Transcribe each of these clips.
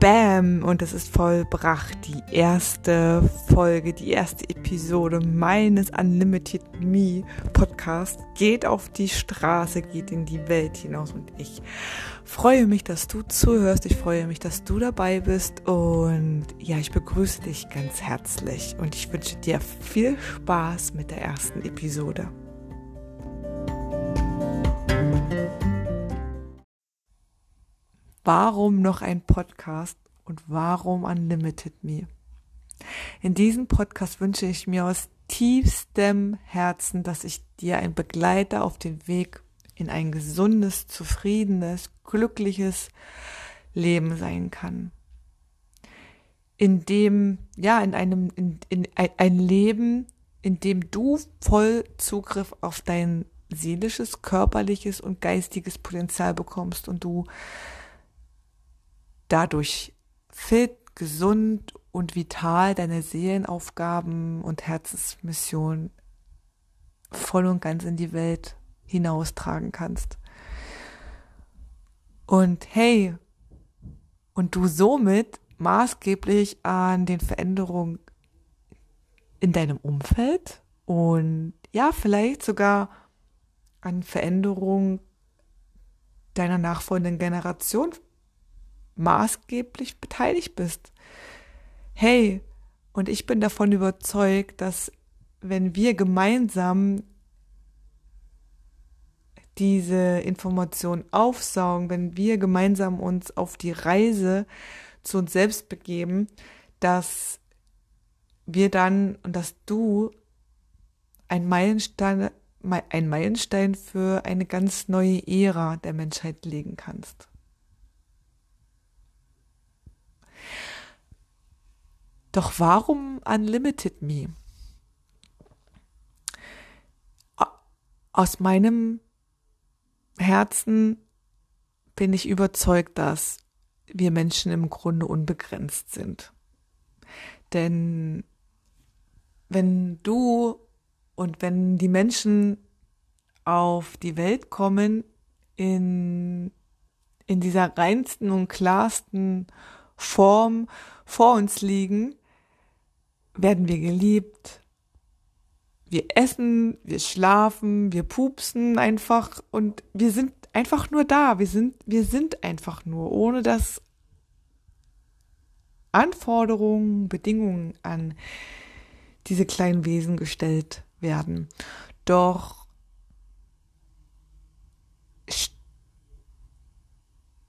Bam! Und es ist vollbracht. Die erste Folge, die erste Episode meines Unlimited Me Podcast geht auf die Straße, geht in die Welt hinaus. Und ich freue mich, dass du zuhörst. Ich freue mich, dass du dabei bist. Und ja, ich begrüße dich ganz herzlich. Und ich wünsche dir viel Spaß mit der ersten Episode. Warum noch ein Podcast und warum Unlimited Me? In diesem Podcast wünsche ich mir aus tiefstem Herzen, dass ich dir ein Begleiter auf den Weg in ein gesundes, zufriedenes, glückliches Leben sein kann. In dem, ja, in einem, in, in ein Leben, in dem du voll Zugriff auf dein seelisches, körperliches und geistiges Potenzial bekommst und du dadurch fit, gesund und vital deine Seelenaufgaben und Herzensmission voll und ganz in die Welt hinaustragen kannst. Und hey, und du somit maßgeblich an den Veränderungen in deinem Umfeld und ja, vielleicht sogar an Veränderungen deiner nachfolgenden Generation maßgeblich beteiligt bist. Hey, und ich bin davon überzeugt, dass wenn wir gemeinsam diese Information aufsaugen, wenn wir gemeinsam uns auf die Reise zu uns selbst begeben, dass wir dann und dass du ein Meilenstein, ein Meilenstein für eine ganz neue Ära der Menschheit legen kannst. Doch warum Unlimited Me? Aus meinem Herzen bin ich überzeugt, dass wir Menschen im Grunde unbegrenzt sind. Denn wenn du und wenn die Menschen auf die Welt kommen in, in dieser reinsten und klarsten Form vor uns liegen, werden wir geliebt. Wir essen, wir schlafen, wir pupsen einfach und wir sind einfach nur da. Wir sind, wir sind einfach nur, ohne dass Anforderungen, Bedingungen an diese kleinen Wesen gestellt werden. Doch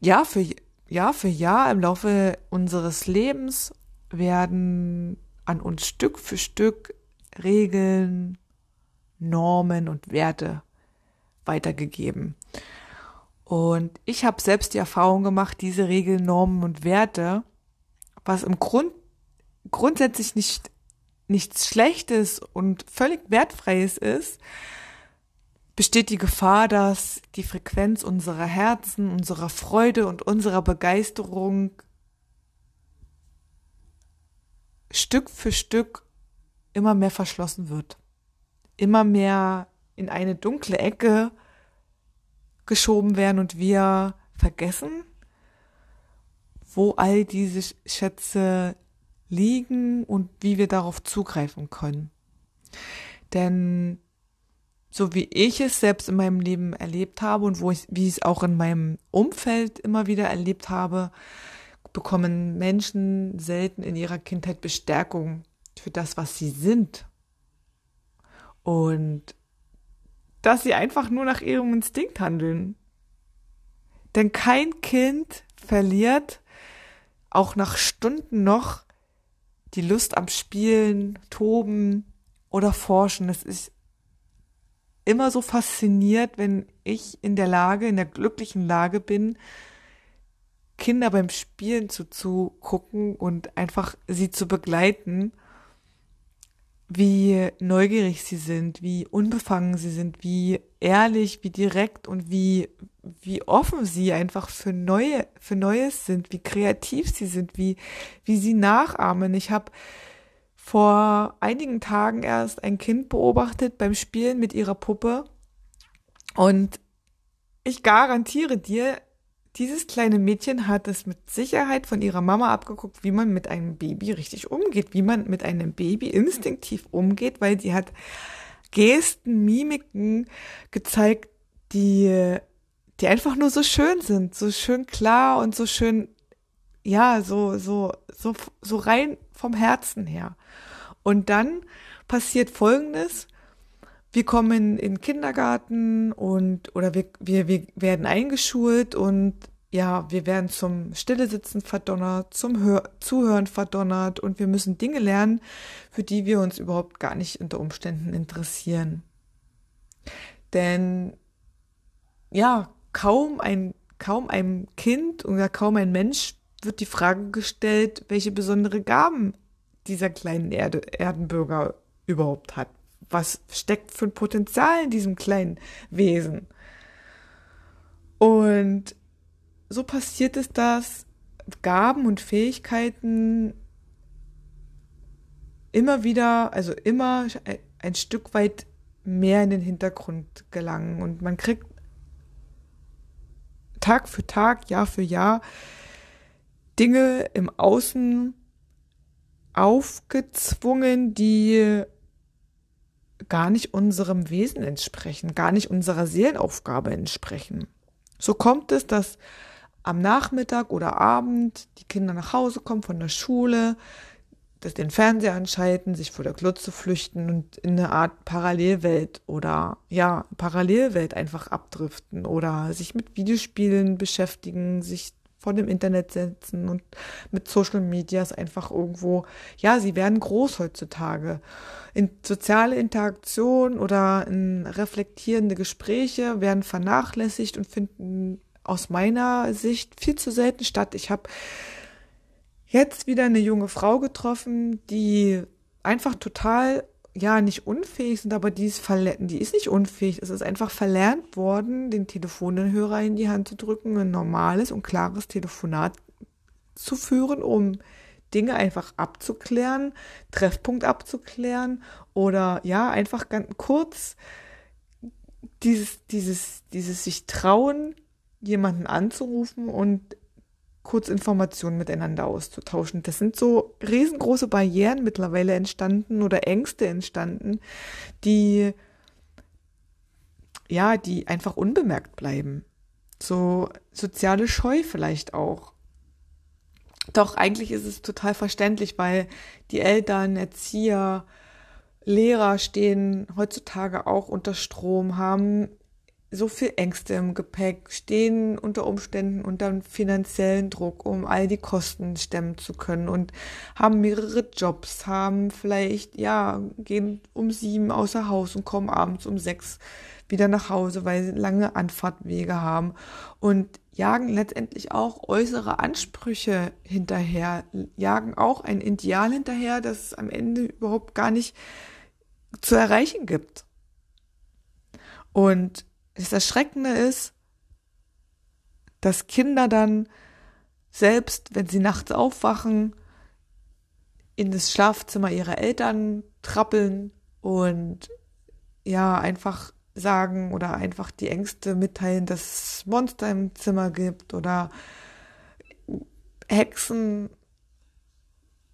Jahr für Jahr für Jahr im Laufe unseres Lebens werden an uns Stück für Stück Regeln, Normen und Werte weitergegeben. Und ich habe selbst die Erfahrung gemacht, diese Regeln, Normen und Werte, was im Grund grundsätzlich nicht nichts Schlechtes und völlig Wertfreies ist, besteht die Gefahr, dass die Frequenz unserer Herzen, unserer Freude und unserer Begeisterung Stück für Stück immer mehr verschlossen wird, immer mehr in eine dunkle Ecke geschoben werden und wir vergessen, wo all diese Schätze liegen und wie wir darauf zugreifen können. Denn so wie ich es selbst in meinem Leben erlebt habe und wo ich, wie ich es auch in meinem Umfeld immer wieder erlebt habe, bekommen Menschen selten in ihrer Kindheit Bestärkung für das, was sie sind. Und dass sie einfach nur nach ihrem Instinkt handeln. Denn kein Kind verliert auch nach Stunden noch die Lust am Spielen, Toben oder Forschen. Es ist immer so fasziniert, wenn ich in der Lage, in der glücklichen Lage bin, Kinder beim Spielen zuzugucken und einfach sie zu begleiten, wie neugierig sie sind, wie unbefangen sie sind, wie ehrlich, wie direkt und wie, wie offen sie einfach für neue, für Neues sind, wie kreativ sie sind, wie, wie sie nachahmen. Ich habe vor einigen Tagen erst ein Kind beobachtet beim Spielen mit ihrer Puppe und ich garantiere dir, dieses kleine Mädchen hat es mit Sicherheit von ihrer Mama abgeguckt, wie man mit einem Baby richtig umgeht, wie man mit einem Baby instinktiv umgeht, weil sie hat Gesten, Mimiken gezeigt, die, die einfach nur so schön sind, so schön klar und so schön, ja, so, so, so, so rein vom Herzen her. Und dann passiert Folgendes. Wir kommen in, den Kindergarten und, oder wir, wir, wir werden eingeschult und ja, wir werden zum Stillesitzen verdonnert, zum Hör Zuhören verdonnert und wir müssen Dinge lernen, für die wir uns überhaupt gar nicht unter Umständen interessieren. Denn ja, kaum ein, kaum ein Kind oder kaum ein Mensch wird die Frage gestellt, welche besondere Gaben dieser kleinen Erde, Erdenbürger überhaupt hat. Was steckt für ein Potenzial in diesem kleinen Wesen? Und so passiert es, dass Gaben und Fähigkeiten immer wieder, also immer ein Stück weit mehr in den Hintergrund gelangen und man kriegt Tag für Tag, Jahr für Jahr Dinge im Außen aufgezwungen, die gar nicht unserem Wesen entsprechen, gar nicht unserer Seelenaufgabe entsprechen. So kommt es, dass am Nachmittag oder Abend die Kinder nach Hause kommen von der Schule, dass den Fernseher anschalten, sich vor der Glotze flüchten und in eine Art Parallelwelt oder ja, Parallelwelt einfach abdriften oder sich mit Videospielen beschäftigen, sich vor dem Internet setzen und mit Social Medias einfach irgendwo, ja, sie werden groß heutzutage. In soziale Interaktion oder in reflektierende Gespräche werden vernachlässigt und finden aus meiner Sicht viel zu selten statt. Ich habe jetzt wieder eine junge Frau getroffen, die einfach total ja nicht unfähig sind, aber die ist verlernt, die ist nicht unfähig. Es ist einfach verlernt worden, den Telefonhörer in die Hand zu drücken, ein normales und klares Telefonat zu führen, um Dinge einfach abzuklären, Treffpunkt abzuklären oder ja einfach ganz kurz dieses dieses dieses sich trauen jemanden anzurufen und kurz Informationen miteinander auszutauschen. Das sind so riesengroße Barrieren mittlerweile entstanden oder Ängste entstanden, die ja, die einfach unbemerkt bleiben. So soziale Scheu vielleicht auch. Doch eigentlich ist es total verständlich, weil die Eltern, Erzieher, Lehrer stehen heutzutage auch unter Strom, haben so viel Ängste im Gepäck, stehen unter Umständen unter finanziellen Druck, um all die Kosten stemmen zu können und haben mehrere Jobs, haben vielleicht, ja, gehen um sieben außer Haus und kommen abends um sechs wieder nach Hause, weil sie lange Anfahrtwege haben und jagen letztendlich auch äußere Ansprüche hinterher, jagen auch ein Ideal hinterher, das es am Ende überhaupt gar nicht zu erreichen gibt. Und das Erschreckende ist, dass Kinder dann selbst, wenn sie nachts aufwachen, in das Schlafzimmer ihrer Eltern trappeln und ja, einfach sagen oder einfach die Ängste mitteilen, dass es Monster im Zimmer gibt oder Hexen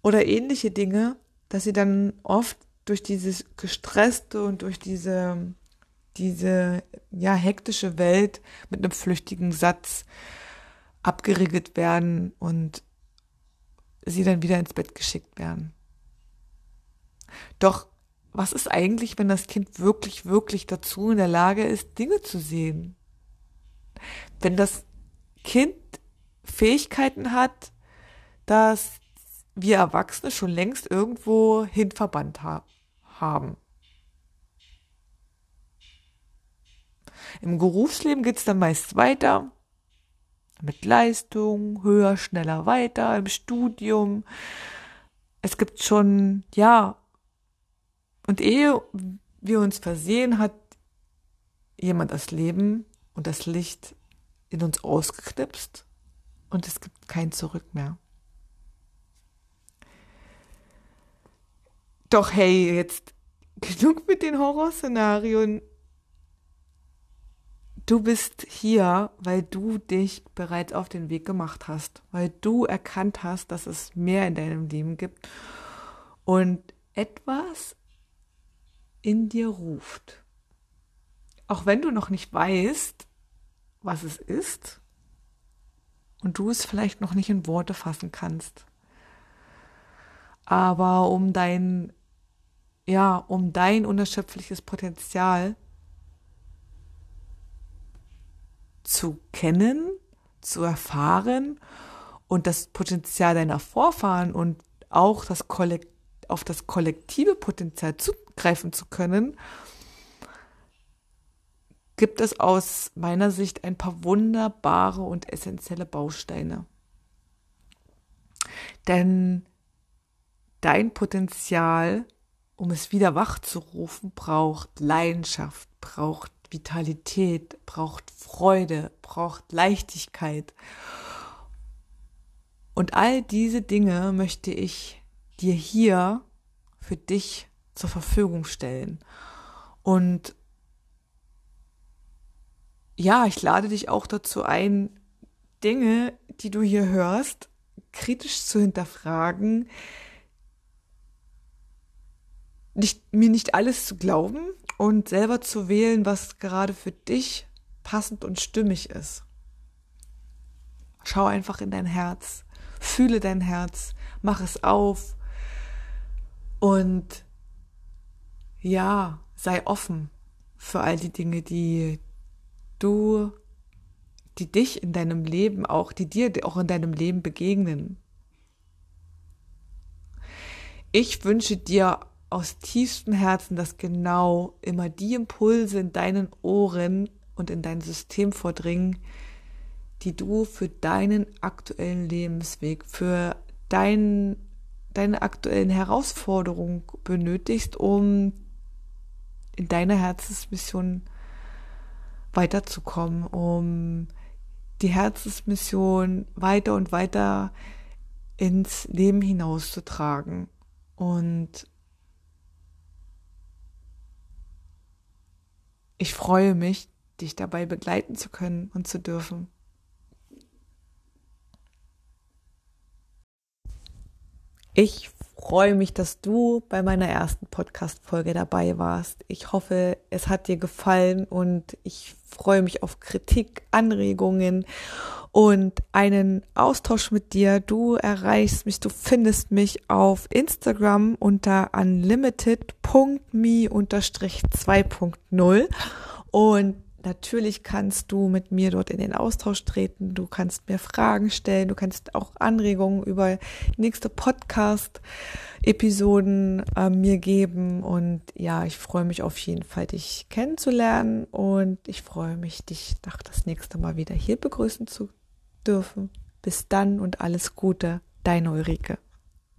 oder ähnliche Dinge, dass sie dann oft durch dieses gestresste und durch diese diese ja hektische Welt mit einem flüchtigen Satz abgeriegelt werden und sie dann wieder ins Bett geschickt werden. Doch was ist eigentlich, wenn das Kind wirklich, wirklich dazu in der Lage ist, Dinge zu sehen? Wenn das Kind Fähigkeiten hat, dass wir Erwachsene schon längst irgendwo hin verbannt ha haben. Im Berufsleben geht's dann meist weiter mit Leistung, höher, schneller, weiter, im Studium. Es gibt schon, ja, und ehe wir uns versehen, hat jemand das Leben und das Licht in uns ausgeknipst und es gibt kein Zurück mehr. Doch hey, jetzt genug mit den Horrorszenarien du bist hier, weil du dich bereits auf den Weg gemacht hast, weil du erkannt hast, dass es mehr in deinem Leben gibt und etwas in dir ruft. Auch wenn du noch nicht weißt, was es ist und du es vielleicht noch nicht in Worte fassen kannst. Aber um dein, ja, um dein unerschöpfliches Potenzial zu kennen, zu erfahren und das Potenzial deiner Vorfahren und auch das auf das kollektive Potenzial zugreifen zu können, gibt es aus meiner Sicht ein paar wunderbare und essentielle Bausteine. Denn dein Potenzial, um es wieder wachzurufen, braucht Leidenschaft, braucht Vitalität, braucht Freude, braucht Leichtigkeit. Und all diese Dinge möchte ich dir hier für dich zur Verfügung stellen. Und ja, ich lade dich auch dazu ein, Dinge, die du hier hörst, kritisch zu hinterfragen, nicht, mir nicht alles zu glauben, und selber zu wählen, was gerade für dich passend und stimmig ist. Schau einfach in dein Herz, fühle dein Herz, mach es auf und ja, sei offen für all die Dinge, die du, die dich in deinem Leben auch, die dir auch in deinem Leben begegnen. Ich wünsche dir aus tiefstem Herzen, dass genau immer die Impulse in deinen Ohren und in dein System vordringen, die du für deinen aktuellen Lebensweg, für dein, deine aktuellen Herausforderungen benötigst, um in deiner Herzensmission weiterzukommen, um die Herzensmission weiter und weiter ins Leben hinauszutragen. Und Ich freue mich, dich dabei begleiten zu können und zu dürfen. Ich freue mich, dass du bei meiner ersten Podcast-Folge dabei warst. Ich hoffe, es hat dir gefallen und ich freue mich auf Kritik, Anregungen und einen Austausch mit dir. Du erreichst mich, du findest mich auf Instagram unter unlimited.me-2.0 und Natürlich kannst du mit mir dort in den Austausch treten. Du kannst mir Fragen stellen. Du kannst auch Anregungen über nächste Podcast-Episoden äh, mir geben. Und ja, ich freue mich auf jeden Fall, dich kennenzulernen. Und ich freue mich, dich nach das nächste Mal wieder hier begrüßen zu dürfen. Bis dann und alles Gute, deine Ulrike.